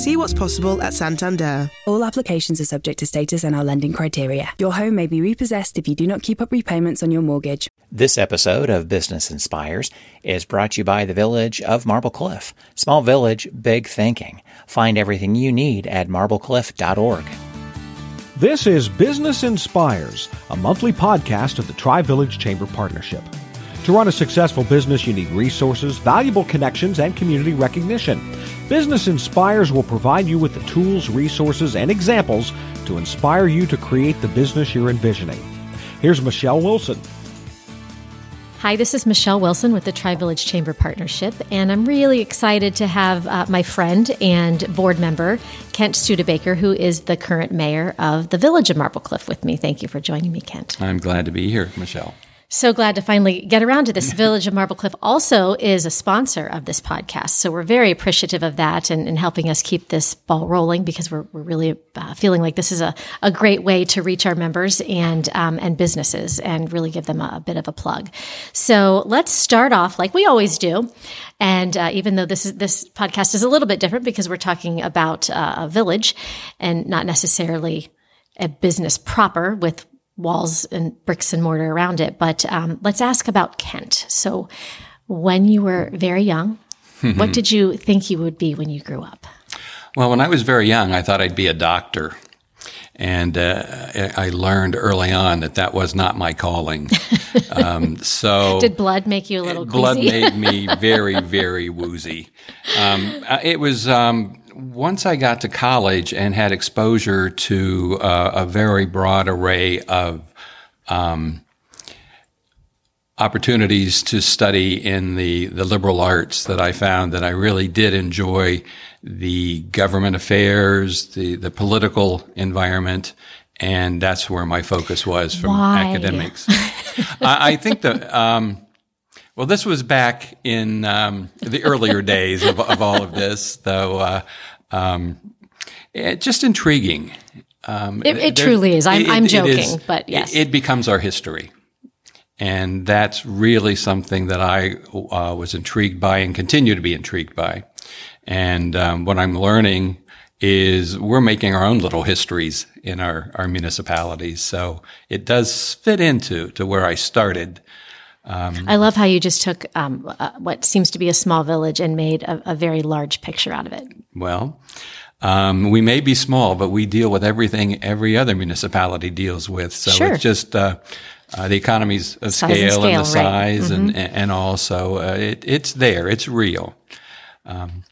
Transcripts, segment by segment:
See what's possible at Santander. All applications are subject to status and our lending criteria. Your home may be repossessed if you do not keep up repayments on your mortgage. This episode of Business Inspires is brought to you by the Village of Marble Cliff. Small village, big thinking. Find everything you need at marblecliff.org. This is Business Inspires, a monthly podcast of the Tri Village Chamber Partnership. To run a successful business, you need resources, valuable connections, and community recognition. Business Inspires will provide you with the tools, resources, and examples to inspire you to create the business you're envisioning. Here's Michelle Wilson. Hi, this is Michelle Wilson with the Tri Village Chamber Partnership, and I'm really excited to have uh, my friend and board member, Kent Studebaker, who is the current mayor of the Village of Marble Cliff, with me. Thank you for joining me, Kent. I'm glad to be here, Michelle. So glad to finally get around to this. Village of Marble Cliff also is a sponsor of this podcast. So we're very appreciative of that and, and helping us keep this ball rolling because we're, we're really uh, feeling like this is a, a great way to reach our members and, um, and businesses and really give them a, a, bit of a plug. So let's start off like we always do. And uh, even though this is, this podcast is a little bit different because we're talking about uh, a village and not necessarily a business proper with walls and bricks and mortar around it. But um, let's ask about Kent. So, when you were very young, what did you think you would be when you grew up? Well, when I was very young, I thought I'd be a doctor. And uh, I learned early on that that was not my calling. Um, so, did blood make you a little? Blood made me very, very woozy. Um, uh, it was um, once I got to college and had exposure to uh, a very broad array of um, opportunities to study in the, the liberal arts that I found that I really did enjoy the government affairs, the, the political environment, and that's where my focus was from Why? academics. I, I, think that, um, well, this was back in um, the earlier days of, of, all of this, though. Uh, um, it, just intriguing. Um, it, it truly is. I'm, it, I'm joking, is, but yes, it, becomes our history, and that's really something that I uh, was intrigued by and continue to be intrigued by. And um, what I'm learning is we're making our own little histories in our, our municipalities. So it does fit into to where I started. Um, I love how you just took um, uh, what seems to be a small village and made a, a very large picture out of it. Well, um, we may be small, but we deal with everything every other municipality deals with. So sure. it's just uh, uh, the economies of scale, and, scale, and, the size, right. mm-hmm. and and also uh, it, it's there, it's real. Um,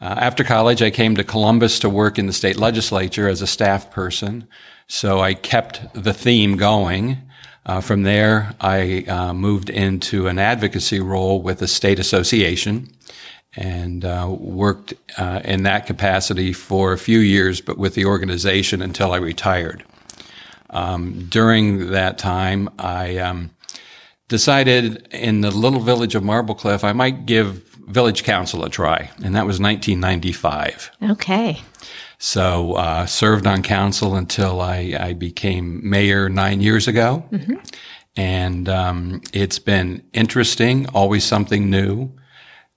uh, after college, I came to Columbus to work in the state legislature as a staff person. So I kept the theme going. Uh, from there, I uh, moved into an advocacy role with a state association and uh, worked uh, in that capacity for a few years, but with the organization until I retired. Um, during that time, I um, decided in the little village of Marble Cliff, I might give village council a try, and that was 1995. Okay. So uh, served on council until I, I, became mayor nine years ago, mm-hmm. and um, it's been interesting. Always something new.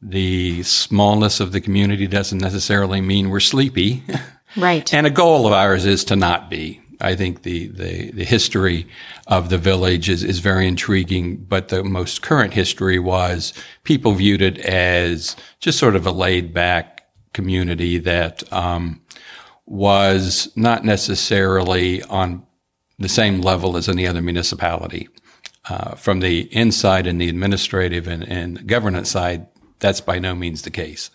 The smallness of the community doesn't necessarily mean we're sleepy, right? and a goal of ours is to not be. I think the, the, the history of the village is, is very intriguing, but the most current history was people viewed it as just sort of a laid back community that um, was not necessarily on the same level as any other municipality. Uh, from the inside and the administrative and, and governance side, that's by no means the case.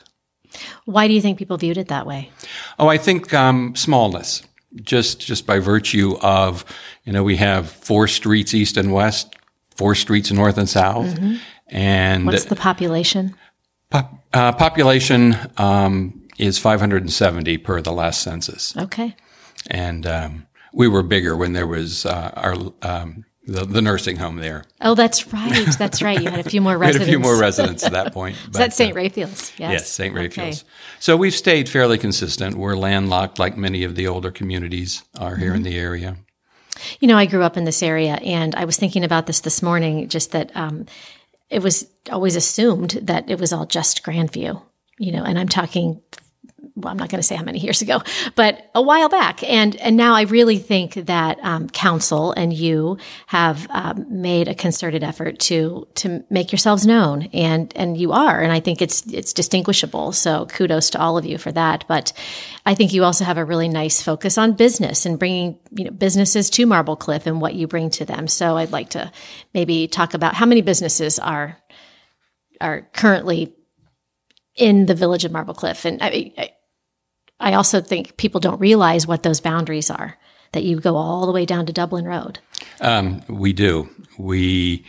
Why do you think people viewed it that way? Oh, I think um, smallness, just just by virtue of you know we have four streets east and west, four streets north and south, mm-hmm. and what's the population? Po- uh, population um, is 570 per the last census. Okay. And um, we were bigger when there was uh, our um, the, the, nursing home there. Oh, that's right. That's right. You had a few more residents. had a few more residents at that point. Is that St. Uh, Raphael's? Yes. Yes, St. Raphael's. Okay. So we've stayed fairly consistent. We're landlocked like many of the older communities are here mm-hmm. in the area. You know, I grew up in this area and I was thinking about this this morning, just that um, it was always assumed that it was all just Grandview, you know, and I'm talking well, I'm not going to say how many years ago, but a while back. And and now I really think that um, council and you have um, made a concerted effort to to make yourselves known, and and you are, and I think it's it's distinguishable. So kudos to all of you for that. But I think you also have a really nice focus on business and bringing you know businesses to Marble Cliff and what you bring to them. So I'd like to maybe talk about how many businesses are are currently in the village of Marble Cliff, and I, I also think people don't realize what those boundaries are, that you go all the way down to Dublin Road. Um, we do. We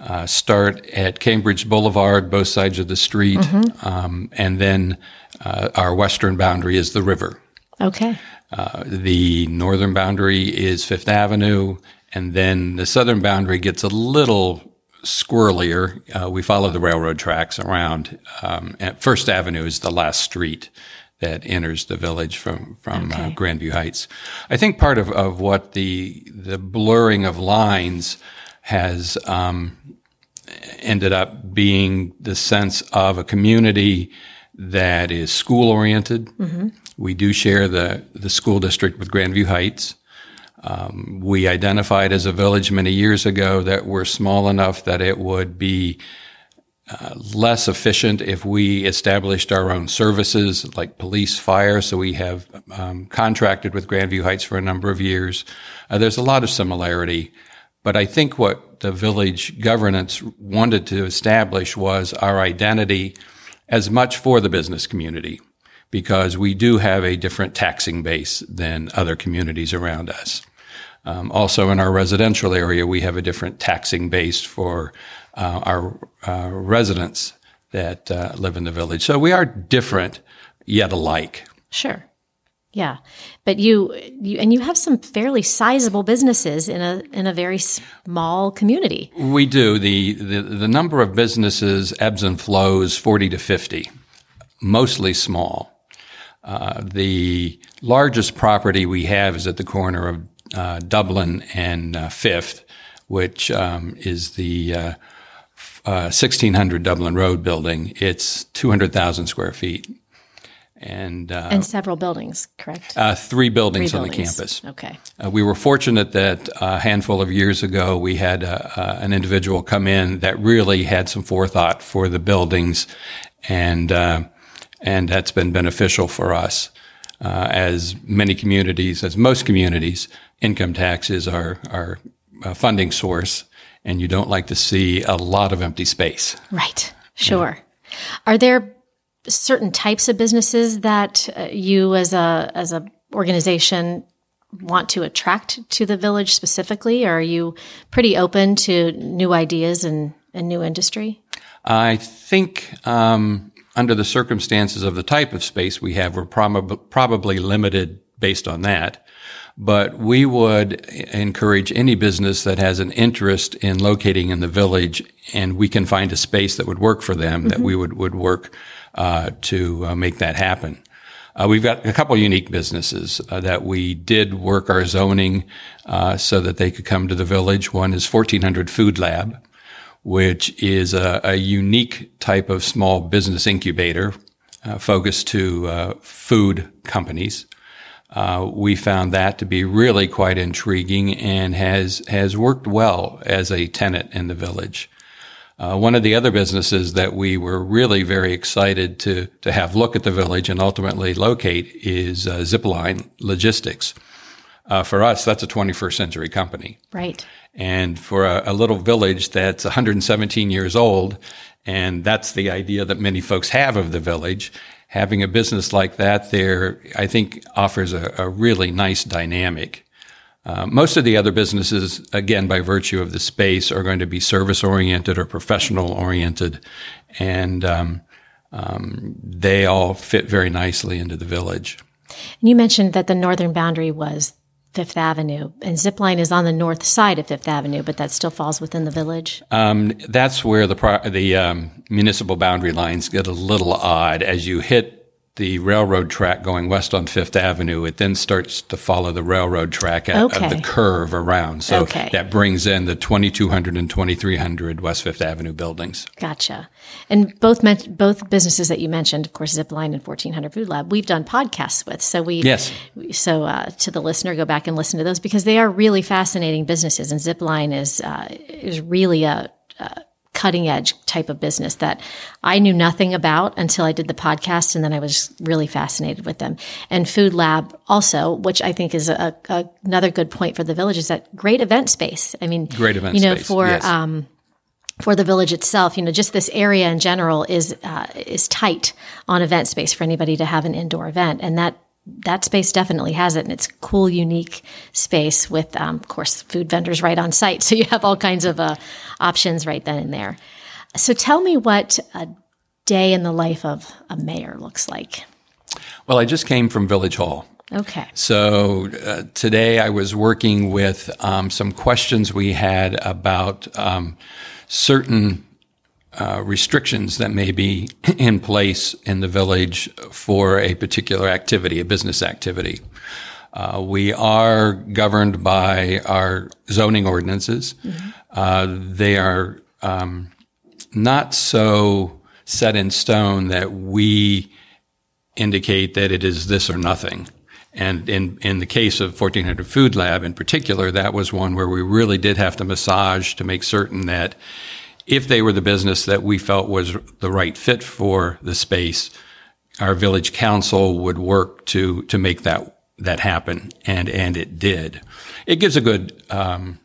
uh, start at Cambridge Boulevard, both sides of the street, mm-hmm. um, and then uh, our western boundary is the river. Okay. Uh, the northern boundary is Fifth Avenue, and then the southern boundary gets a little squirrelier. Uh, we follow the railroad tracks around. Um, First Avenue is the last street that enters the village from from uh, okay. uh, Grandview Heights. I think part of, of what the the blurring of lines has um, ended up being the sense of a community that is school oriented. Mm-hmm. We do share the the school district with Grandview Heights. Um, we identified as a village many years ago that we're small enough that it would be uh, less efficient if we established our own services like police, fire. So we have um, contracted with Grandview Heights for a number of years. Uh, there's a lot of similarity, but I think what the village governance wanted to establish was our identity as much for the business community because we do have a different taxing base than other communities around us. Um, also, in our residential area, we have a different taxing base for uh, our uh, residents that uh, live in the village. So we are different yet alike. Sure. Yeah, but you, you and you have some fairly sizable businesses in a in a very small community. We do. the the The number of businesses ebbs and flows forty to fifty, mostly small. Uh, the largest property we have is at the corner of uh, Dublin and uh, Fifth, which um, is the 1600 uh, Dublin Road building. It's 200,000 square feet. And, uh, and several buildings, correct? Uh, three buildings three on buildings. the campus. Okay. Uh, we were fortunate that a handful of years ago we had uh, an individual come in that really had some forethought for the buildings, and and that's been beneficial for us. as many communities, as most communities, income taxes are our our funding source, and you don't like to see a lot of empty space. Right. Sure. Yeah. Are there certain types of businesses that uh, you as a as a organization want to attract to the village specifically or are you pretty open to new ideas and, and new industry i think um, under the circumstances of the type of space we have we're prob- probably limited based on that but we would encourage any business that has an interest in locating in the village and we can find a space that would work for them mm-hmm. that we would, would work uh, to uh, make that happen. Uh, we've got a couple unique businesses uh, that we did work our zoning uh, so that they could come to the village. One is 1400 Food Lab, which is a, a unique type of small business incubator uh, focused to food companies. Uh, we found that to be really quite intriguing and has has worked well as a tenant in the village. Uh, one of the other businesses that we were really very excited to to have look at the village and ultimately locate is uh, Zipline Logistics. Uh, for us, that's a 21st century company, right? And for a, a little village that's 117 years old, and that's the idea that many folks have of the village having a business like that there, I think, offers a, a really nice dynamic. Uh, most of the other businesses, again, by virtue of the space, are going to be service oriented or professional oriented, and um, um, they all fit very nicely into the village. And you mentioned that the northern boundary was Fifth Avenue, and Zipline is on the north side of Fifth Avenue, but that still falls within the village. Um, that's where the pro- the um, municipal boundary lines get a little odd as you hit the railroad track going west on Fifth Avenue, it then starts to follow the railroad track at, okay. of the curve around. So okay. that brings in the 2200 and 2300 West Fifth Avenue buildings. Gotcha. And both men- both businesses that you mentioned, of course, Zipline and 1400 Food Lab, we've done podcasts with. So we yes. So uh, to the listener, go back and listen to those because they are really fascinating businesses, and Zipline is uh, is really a, a cutting edge type of business that I knew nothing about until I did the podcast. And then I was really fascinated with them. And Food Lab also, which I think is a, a, another good point for the village is that great event space. I mean, great event you know, space. for, yes. um, for the village itself, you know, just this area in general is uh, is tight on event space for anybody to have an indoor event, and that that space definitely has it and it's cool unique space with um, of course food vendors right on site. So you have all kinds of uh, options right then and there. So tell me what a day in the life of a mayor looks like. Well i just came from village hall. Okay. So uh, today i was working with um, some questions we had about um, certain uh, restrictions that may be in place in the village for a particular activity, a business activity. Uh, we are governed by our zoning ordinances. Mm-hmm. Uh, they are um, not so set in stone that we indicate that it is this or nothing. And in, in the case of 1400 Food Lab in particular, that was one where we really did have to massage to make certain that if they were the business that we felt was the right fit for the space, our village council would work to to make that that happen, and and it did. It gives a good um,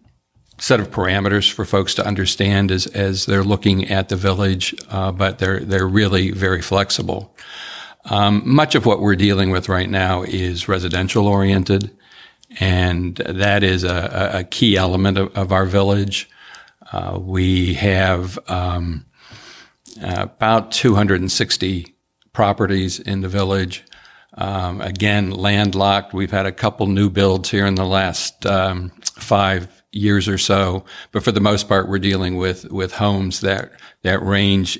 set of parameters for folks to understand as as they're looking at the village, uh, but they're they're really very flexible. Um, much of what we're dealing with right now is residential oriented, and that is a, a key element of, of our village. Uh, we have um, uh, about 260 properties in the village. Um, again, landlocked. We've had a couple new builds here in the last um, five years or so, but for the most part, we're dealing with with homes that that range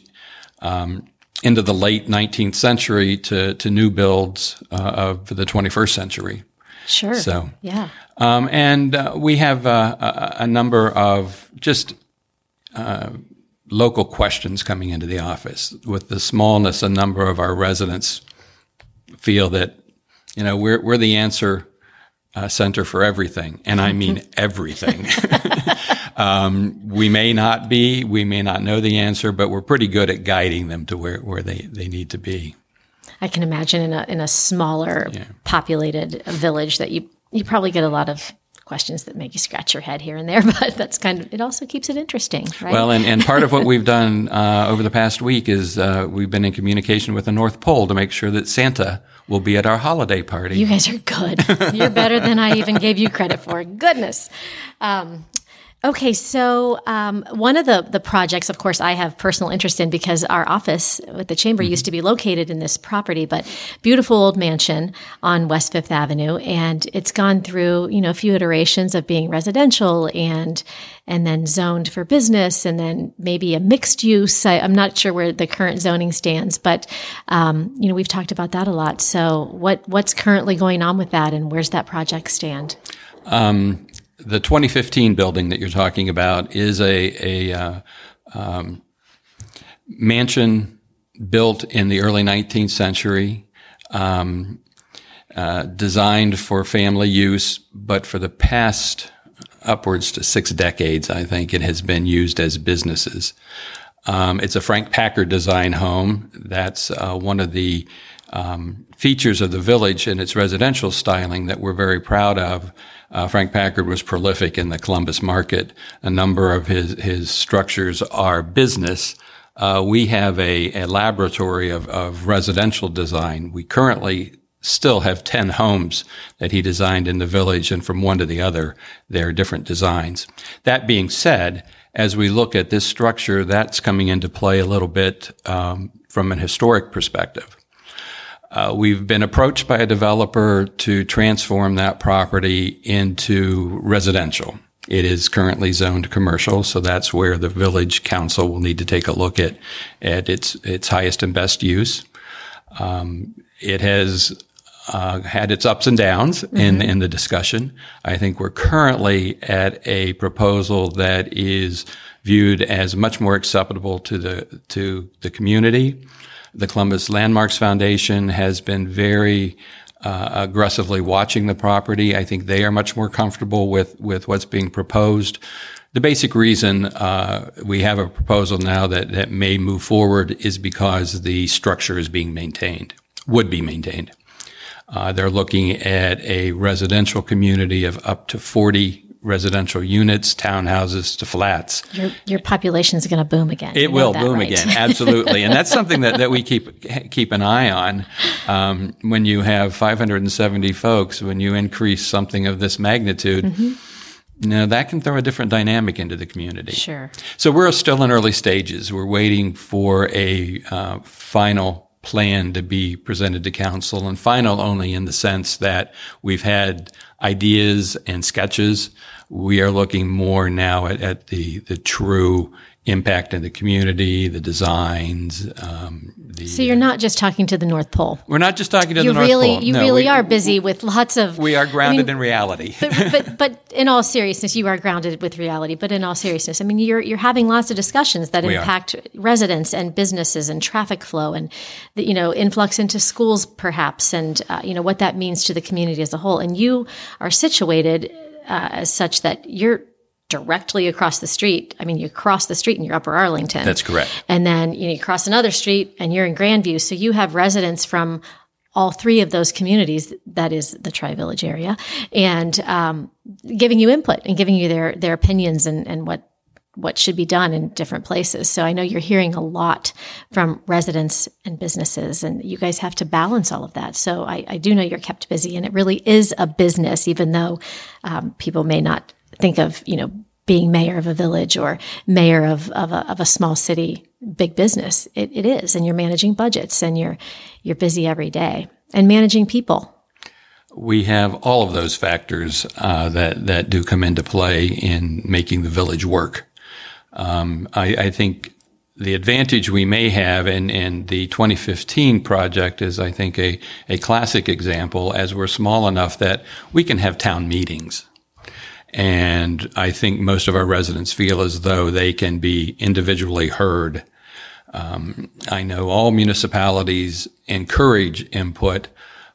um, into the late 19th century to to new builds uh, of the 21st century. Sure. So yeah. Um, and uh, we have uh, a, a, number of just uh, local questions coming into the office. With the smallness, a number of our residents feel that, you know, we're, we're the answer uh, center for everything. And I mean everything. um, we may not be, we may not know the answer, but we're pretty good at guiding them to where, where they, they need to be. I can imagine in a in a smaller yeah. populated village that you you probably get a lot of questions that make you scratch your head here and there, but that's kind of it. Also keeps it interesting, right? Well, and, and part of what we've done uh, over the past week is uh, we've been in communication with the North Pole to make sure that Santa will be at our holiday party. You guys are good. You're better than I even gave you credit for. Goodness. Um, Okay, so um, one of the the projects, of course, I have personal interest in because our office with the chamber mm-hmm. used to be located in this property, but beautiful old mansion on West Fifth Avenue, and it's gone through you know a few iterations of being residential and and then zoned for business, and then maybe a mixed use. I, am not sure where the current zoning stands, but um, you know we've talked about that a lot. So what what's currently going on with that, and where's that project stand? Um, the 2015 building that you're talking about is a, a uh, um, mansion built in the early 19th century, um, uh, designed for family use, but for the past upwards to six decades, I think it has been used as businesses. Um, it's a Frank Packard design home. That's uh, one of the um, features of the village and its residential styling that we're very proud of. Uh, Frank Packard was prolific in the Columbus market. A number of his, his structures are business. Uh, we have a, a laboratory of, of residential design. We currently still have 10 homes that he designed in the village, and from one to the other, there are different designs. That being said, as we look at this structure, that's coming into play a little bit um, from an historic perspective. Uh, we've been approached by a developer to transform that property into residential. It is currently zoned commercial, so that's where the village council will need to take a look at at its its highest and best use. Um, it has uh, had its ups and downs mm-hmm. in in the discussion. I think we're currently at a proposal that is viewed as much more acceptable to the to the community. The Columbus Landmarks Foundation has been very uh, aggressively watching the property. I think they are much more comfortable with, with what's being proposed. The basic reason uh, we have a proposal now that, that may move forward is because the structure is being maintained, would be maintained. Uh, they're looking at a residential community of up to 40 residential units, townhouses to flats. Your, your population is going to boom again. It will boom right. again, absolutely. and that's something that, that we keep, keep an eye on. Um, when you have 570 folks, when you increase something of this magnitude, mm-hmm. You know, that can throw a different dynamic into the community. Sure. So we're still in early stages. We're waiting for a uh, final plan to be presented to council and final only in the sense that we've had ideas and sketches. We are looking more now at, at the, the true impact in the community, the designs. Um, the, so you're not just talking to the North Pole. We're not just talking to you the North really, Pole. You no, really we, are busy with lots of. We are grounded I mean, in reality. but, but, but in all seriousness, you are grounded with reality. But in all seriousness, I mean, you're you're having lots of discussions that we impact are. residents and businesses and traffic flow and the you know influx into schools perhaps and uh, you know what that means to the community as a whole. And you are situated uh, as such that you're directly across the street. I mean, you cross the street and you're Upper Arlington. That's correct. And then you, know, you cross another street and you're in Grandview. So you have residents from all three of those communities, that is the Tri Village area, and um, giving you input and giving you their their opinions and, and what what should be done in different places. So I know you're hearing a lot from residents and businesses, and you guys have to balance all of that. So I, I do know you're kept busy, and it really is a business, even though um, people may not think of, you know, being mayor of a village or mayor of, of, a, of a small city big business. It, it is. And you're managing budgets and you're, you're busy every day and managing people. We have all of those factors uh, that, that do come into play in making the village work. Um, I, I, think the advantage we may have in, in the 2015 project is, I think, a, a classic example as we're small enough that we can have town meetings and I think most of our residents feel as though they can be individually heard. Um, I know all municipalities encourage input.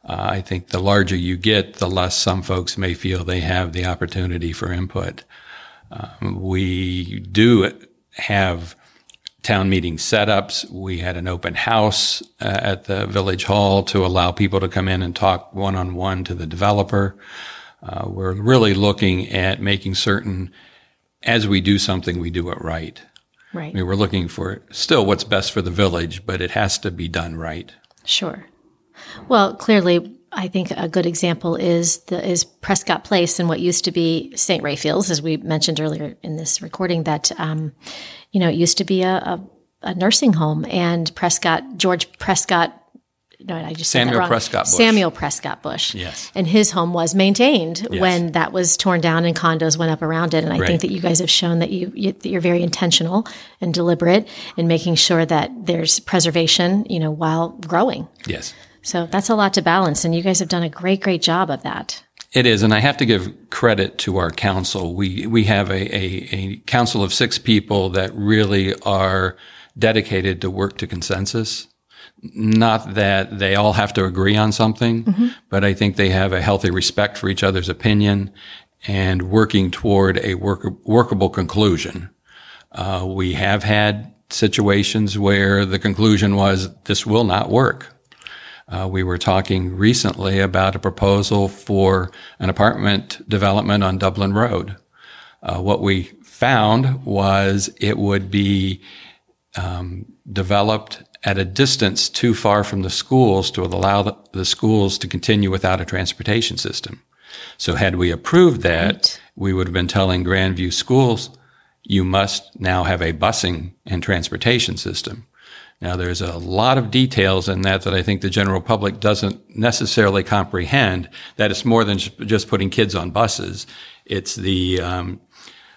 Uh, I think the larger you get, the less some folks may feel they have the opportunity for input. Um, we do have town meeting setups. We had an open house uh, at the village hall to allow people to come in and talk one on one to the developer. Uh, we're really looking at making certain as we do something, we do it right. Right. I mean, we're looking for still what's best for the village, but it has to be done right. Sure. Well, clearly, I think a good example is the is Prescott Place and what used to be St. Raphael's, as we mentioned earlier in this recording. That um, you know, it used to be a, a, a nursing home, and Prescott George Prescott no, I just Samuel Prescott Bush. Samuel Prescott Bush. Yes. And his home was maintained yes. when that was torn down and condos went up around it. And I right. think that you guys have shown that you, you that you're very intentional and deliberate in making sure that there's preservation, you know, while growing. Yes. So that's a lot to balance, and you guys have done a great, great job of that. It is, and I have to give credit to our council. We we have a, a, a council of six people that really are dedicated to work to consensus not that they all have to agree on something, mm-hmm. but I think they have a healthy respect for each other's opinion and working toward a work, workable conclusion. Uh, we have had situations where the conclusion was this will not work. Uh, we were talking recently about a proposal for an apartment development on Dublin Road. Uh, what we found was it would be um, developed at a distance too far from the schools to allow the, the schools to continue without a transportation system. So had we approved that, right. we would have been telling Grandview schools, you must now have a busing and transportation system. Now, there's a lot of details in that that I think the general public doesn't necessarily comprehend. That it's more than just putting kids on buses. It's the um,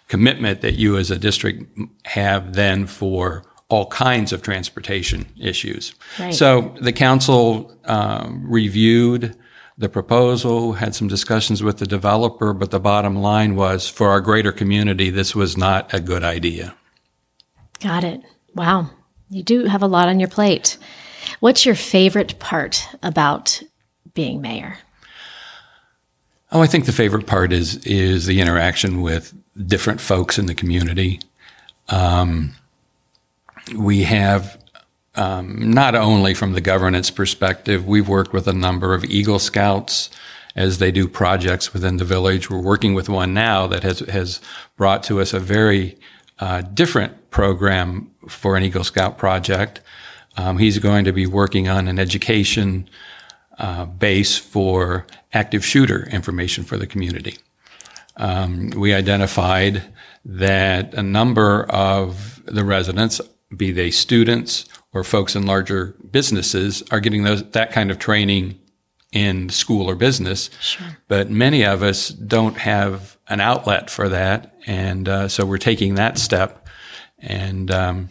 commitment that you as a district have then for all kinds of transportation issues. Right. So the council um, reviewed the proposal, had some discussions with the developer, but the bottom line was for our greater community, this was not a good idea. Got it. Wow. You do have a lot on your plate. What's your favorite part about being mayor? Oh, I think the favorite part is is the interaction with different folks in the community. Um, we have um, not only from the governance perspective, we've worked with a number of Eagle Scouts as they do projects within the village. We're working with one now that has has brought to us a very uh, different program for an Eagle Scout project. Um, he's going to be working on an education uh, base for active shooter information for the community. Um, we identified that a number of the residents, be they students or folks in larger businesses, are getting those, that kind of training in school or business. Sure. But many of us don't have an outlet for that. And uh, so we're taking that step. And um,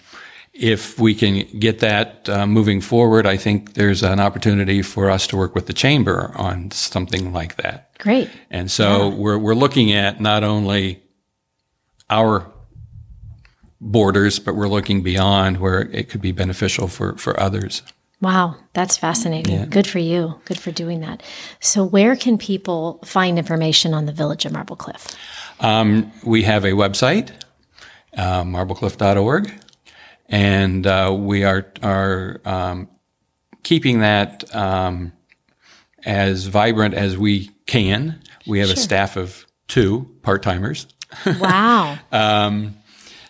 if we can get that uh, moving forward, I think there's an opportunity for us to work with the chamber on something like that. Great. And so yeah. we're we're looking at not only our borders, but we're looking beyond where it could be beneficial for for others. Wow, that's fascinating. Yeah. Good for you. Good for doing that. So, where can people find information on the Village of Marble Cliff? Um, we have a website, uh, marblecliff.org and uh, we are are um, keeping that um, as vibrant as we can. We have sure. a staff of two part timers. Wow. um,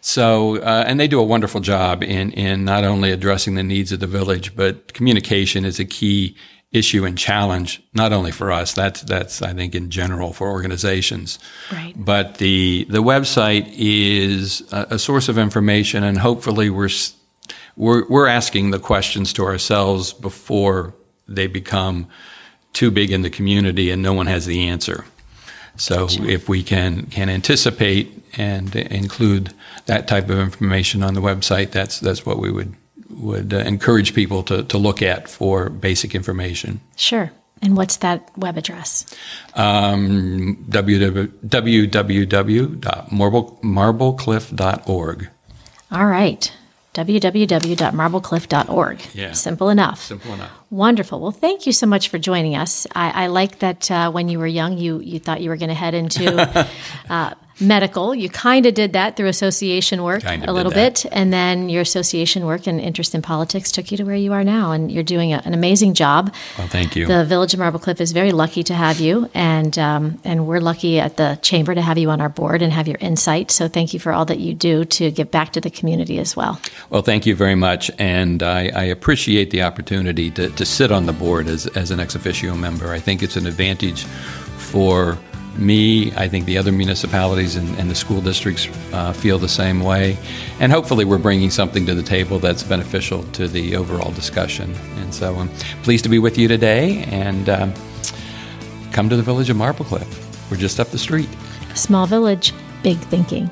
so, uh, and they do a wonderful job in in not only addressing the needs of the village, but communication is a key issue and challenge, not only for us, that's, that's, I think, in general for organizations. Right. But the, the website is a, a source of information and hopefully we're, we're, we're asking the questions to ourselves before they become too big in the community and no one has the answer. So gotcha. if we can, can anticipate and include that type of information on the website, that's, that's what we would would uh, encourage people to, to look at for basic information. Sure. And what's that web address? Um, www.marblecliff.org. All right www.marblecliff.org. Yeah. Simple enough. Simple enough. Wonderful. Well, thank you so much for joining us. I, I like that uh, when you were young, you you thought you were going to head into uh, medical. You kind of did that through association work kind of a little bit, and then your association work and interest in politics took you to where you are now, and you're doing a, an amazing job. Well, thank you. The Village of Marble Cliff is very lucky to have you, and um, and we're lucky at the chamber to have you on our board and have your insight. So thank you for all that you do to give back to the community as well. Well, thank you very much, and I, I appreciate the opportunity to, to sit on the board as as an ex officio member. I think it's an advantage for me, I think the other municipalities and, and the school districts uh, feel the same way. And hopefully, we're bringing something to the table that's beneficial to the overall discussion. And so I'm pleased to be with you today and um, come to the village of Marblecliff. We're just up the street. Small village, big thinking.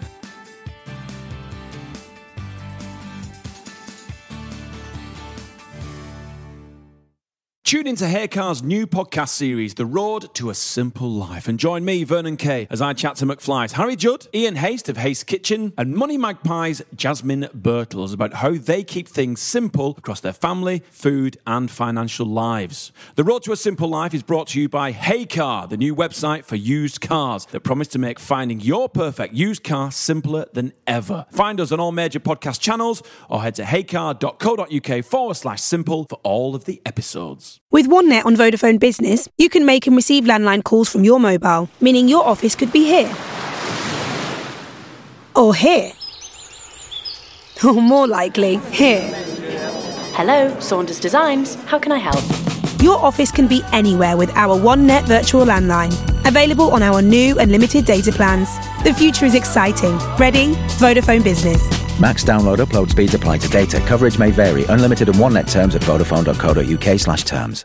Tune into Heycar's new podcast series, The Road to a Simple Life, and join me, Vernon Kay, as I chat to McFly's Harry Judd, Ian Haste of Haste Kitchen, and Money Magpie's Jasmine Birtles about how they keep things simple across their family, food, and financial lives. The Road to a Simple Life is brought to you by Heycar, the new website for used cars that promise to make finding your perfect used car simpler than ever. Find us on all major podcast channels or head to heycar.co.uk forward slash simple for all of the episodes. With OneNet on Vodafone Business, you can make and receive landline calls from your mobile, meaning your office could be here. Or here. Or more likely, here. Hello, Saunders Designs. How can I help? Your office can be anywhere with our OneNet virtual landline. Available on our new and limited data plans. The future is exciting. Ready? Vodafone Business. Max download upload speeds apply to data. Coverage may vary. Unlimited and one net terms at vodafone.co.uk slash terms.